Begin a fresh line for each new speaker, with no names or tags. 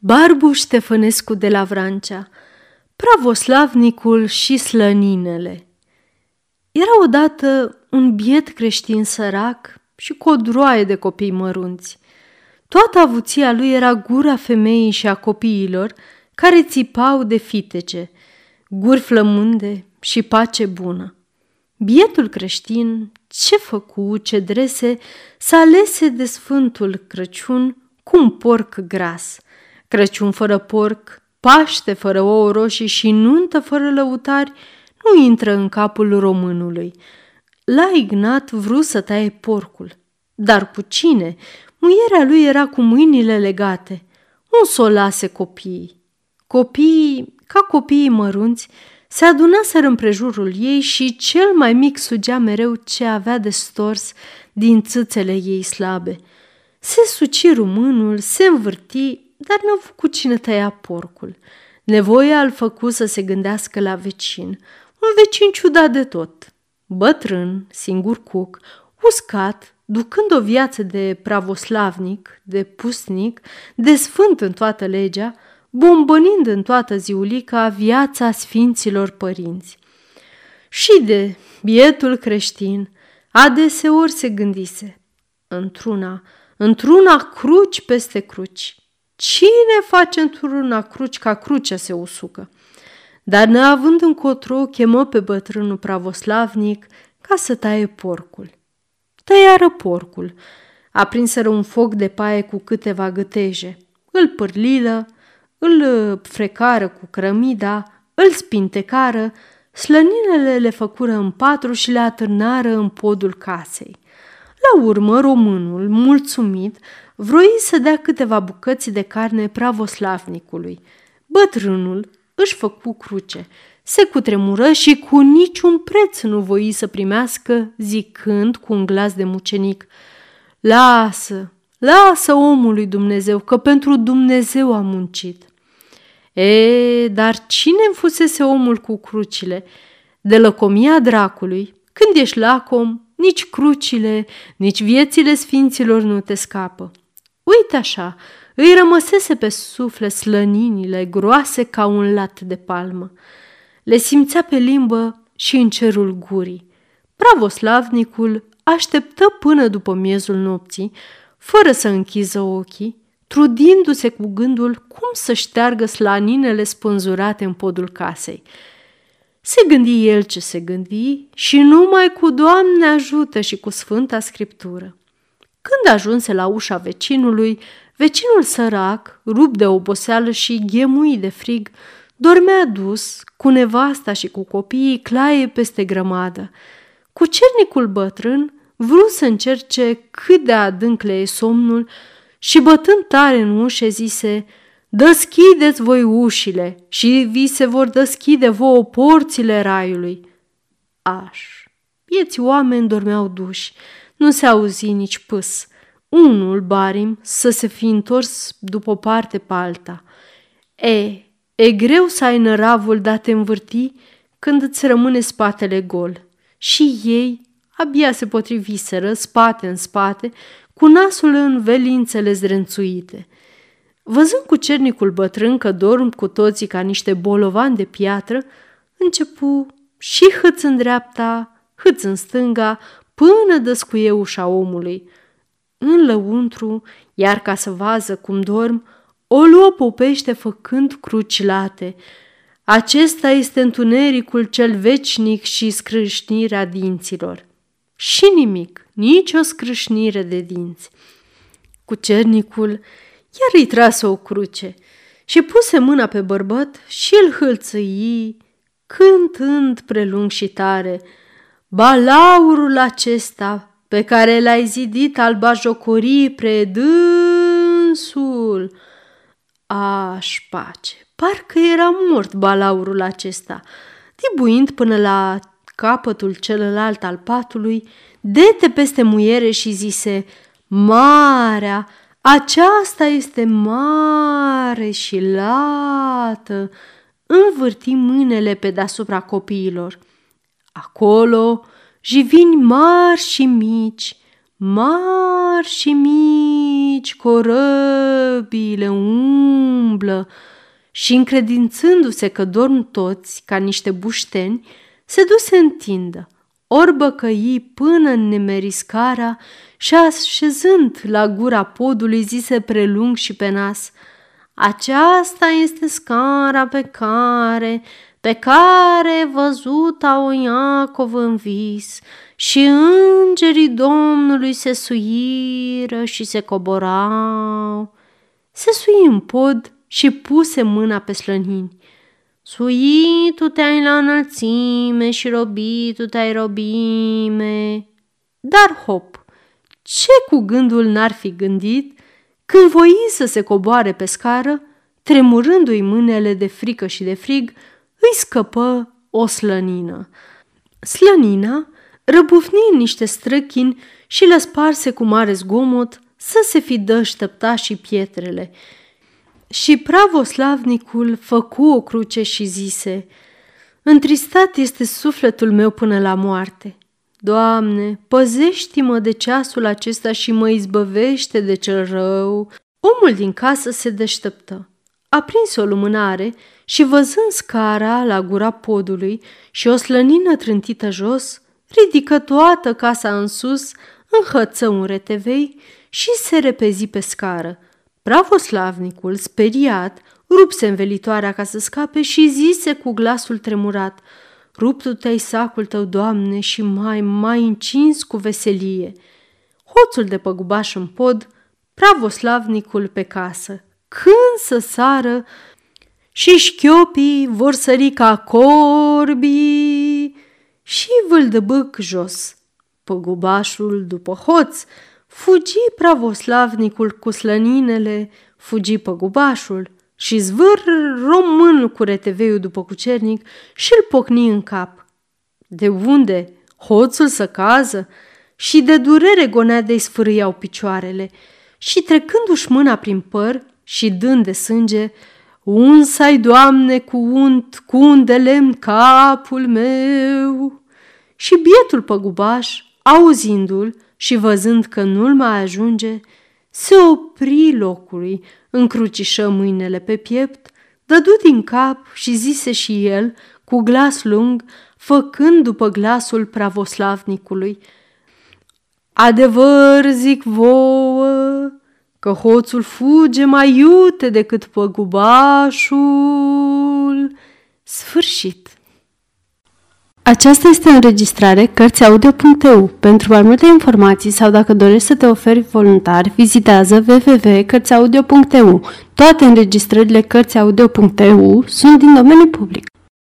Barbu Ștefănescu de la Vrancea, Pravoslavnicul și slăninele Era odată un biet creștin sărac și cu o droaie de copii mărunți. Toată avuția lui era gura femeii și a copiilor care țipau de fitece, guri flămânde și pace bună. Bietul creștin, ce făcu, ce drese, s-a alese de Sfântul Crăciun cu un porc gras – Crăciun fără porc, Paște fără ouă roșii și nuntă fără lăutari nu intră în capul românului. La Ignat vrut să taie porcul, dar cu cine? Muierea lui era cu mâinile legate. Nu s o lase copiii. Copiii, ca copiii mărunți, se adunaseră împrejurul ei și cel mai mic sugea mereu ce avea de stors din țâțele ei slabe. Se suci rumânul, se învârti, dar n-a avut cu cine tăia porcul. Nevoia îl făcu să se gândească la vecin, un vecin ciudat de tot. Bătrân, singur cuc, uscat, ducând o viață de pravoslavnic, de pusnic, de sfânt în toată legea, bombănind în toată ziulica viața sfinților părinți. Și de bietul creștin, adeseori se gândise, într-una, într-una cruci peste cruci, Cine face într-una cruci ca crucea se usucă? Dar neavând încotro, chemă pe bătrânul pravoslavnic ca să taie porcul. Tăiară porcul, aprinseră un foc de paie cu câteva gâteje, îl pârlilă, îl frecară cu crămida, îl spintecară, slăninele le făcură în patru și le atârnară în podul casei. La urmă, românul, mulțumit, vroi să dea câteva bucăți de carne pravoslavnicului. Bătrânul își făcu cruce, se cutremură și cu niciun preț nu voi să primească, zicând cu un glas de mucenic, Lasă, lasă omului Dumnezeu, că pentru Dumnezeu a muncit. E, dar cine fusese omul cu crucile? De lăcomia dracului, când ești lacom, nici crucile, nici viețile sfinților nu te scapă. Uite așa, îi rămăsese pe suflet slăninile groase ca un lat de palmă. Le simțea pe limbă și în cerul gurii. Pravoslavnicul așteptă până după miezul nopții, fără să închiză ochii, trudindu-se cu gândul cum să șteargă slaninele spânzurate în podul casei. Se gândi el ce se gândi și numai cu Doamne ajută și cu Sfânta Scriptură. Când ajunse la ușa vecinului, vecinul sărac, rupt de oboseală și ghemui de frig, dormea dus, cu nevasta și cu copiii claie peste grămadă. Cu cernicul bătrân vrut să încerce cât de adânc le e somnul și bătând tare în ușe zise Dăschideți voi ușile și vi se vor deschide vouă porțile raiului. Aș, vieții oameni dormeau duși, nu se auzi nici pâs. Unul, barim, să se fi întors după o parte pe alta. E, e greu să ai năravul de a te învârti când îți rămâne spatele gol. Și ei abia se potriviseră spate în spate, cu nasul în velințele zdrențuite. Văzând cu cernicul bătrân că dorm cu toții ca niște bolovani de piatră, începu și hâț în dreapta, hâț în stânga, până dăscuie ușa omului. În lăuntru, iar ca să vază cum dorm, o luă popește făcând cruci late. Acesta este întunericul cel vecinic și scrâșnirea dinților. Și nimic, nici o scrâșnire de dinți. Cu cernicul, iar îi trase o cruce și puse mâna pe bărbăt și îl hâlțăi, cântând prelung și tare – balaurul acesta pe care l-ai zidit al bajocorii predânsul. Aș pace, parcă era mort balaurul acesta, dibuind până la capătul celălalt al patului, dete peste muiere și zise, Marea, aceasta este mare și lată, învârti mâinile pe deasupra copiilor. Acolo, jivini mari și mici, Mari și mici corăbile umblă. Și încredințându-se că dorm toți ca niște bușteni, se duse în tindă, orbă căi până în nemeriscara și așezând la gura podului zise prelung și pe nas, Aceasta este scara pe care, pe care văzuta-o Iacov în vis și îngerii Domnului se suiră și se coborau. Se sui în pod și puse mâna pe slănini. Suitu te-ai la înălțime și robitu te-ai robime. Dar hop, ce cu gândul n-ar fi gândit când voi să se coboare pe scară, tremurându-i mânele de frică și de frig, îi scăpă o slănină. Slănina răbufni în niște străchini și le sparse cu mare zgomot să se fi dăștepta și pietrele. Și pravoslavnicul făcu o cruce și zise, Întristat este sufletul meu până la moarte. Doamne, păzești-mă de ceasul acesta și mă izbăvește de cel rău. Omul din casă se deșteptă. A prins o lumânare și văzând scara la gura podului și o slănină trântită jos, ridică toată casa în sus, înhăță un retevei și se repezi pe scară. Pravoslavnicul, speriat, rupse învelitoarea ca să scape și zise cu glasul tremurat, Ruptu te-ai sacul tău, Doamne, și mai, mai încins cu veselie. Hoțul de păgubaș în pod, pravoslavnicul pe casă. Când să sară și șchiopii vor sări ca corbii și vâldăbâc jos. Păgubașul după hoț, fugi pravoslavnicul cu slăninele, fugi păgubașul și zvâr român cu reteveiul după cucernic și îl pocni în cap. De unde? Hoțul să cază? Și de durere gonea de sfârâiau picioarele și trecându-și mâna prin păr și dând de sânge, Unsai, Doamne, cu unt, cu un de lemn capul meu. Și bietul păgubaș, auzindu-l și văzând că nu-l mai ajunge, se opri locului, încrucișă mâinile pe piept, dădu din cap și zise și el, cu glas lung, făcând după glasul pravoslavnicului, Adevăr zic vouă că hoțul fuge mai iute decât păgubașul. Sfârșit. Aceasta este o înregistrare Cărțiaudio.eu. Pentru mai multe informații sau dacă dorești să te oferi voluntar, vizitează www.cărțiaudio.eu. Toate înregistrările Cărțiaudio.eu sunt din domeniu public.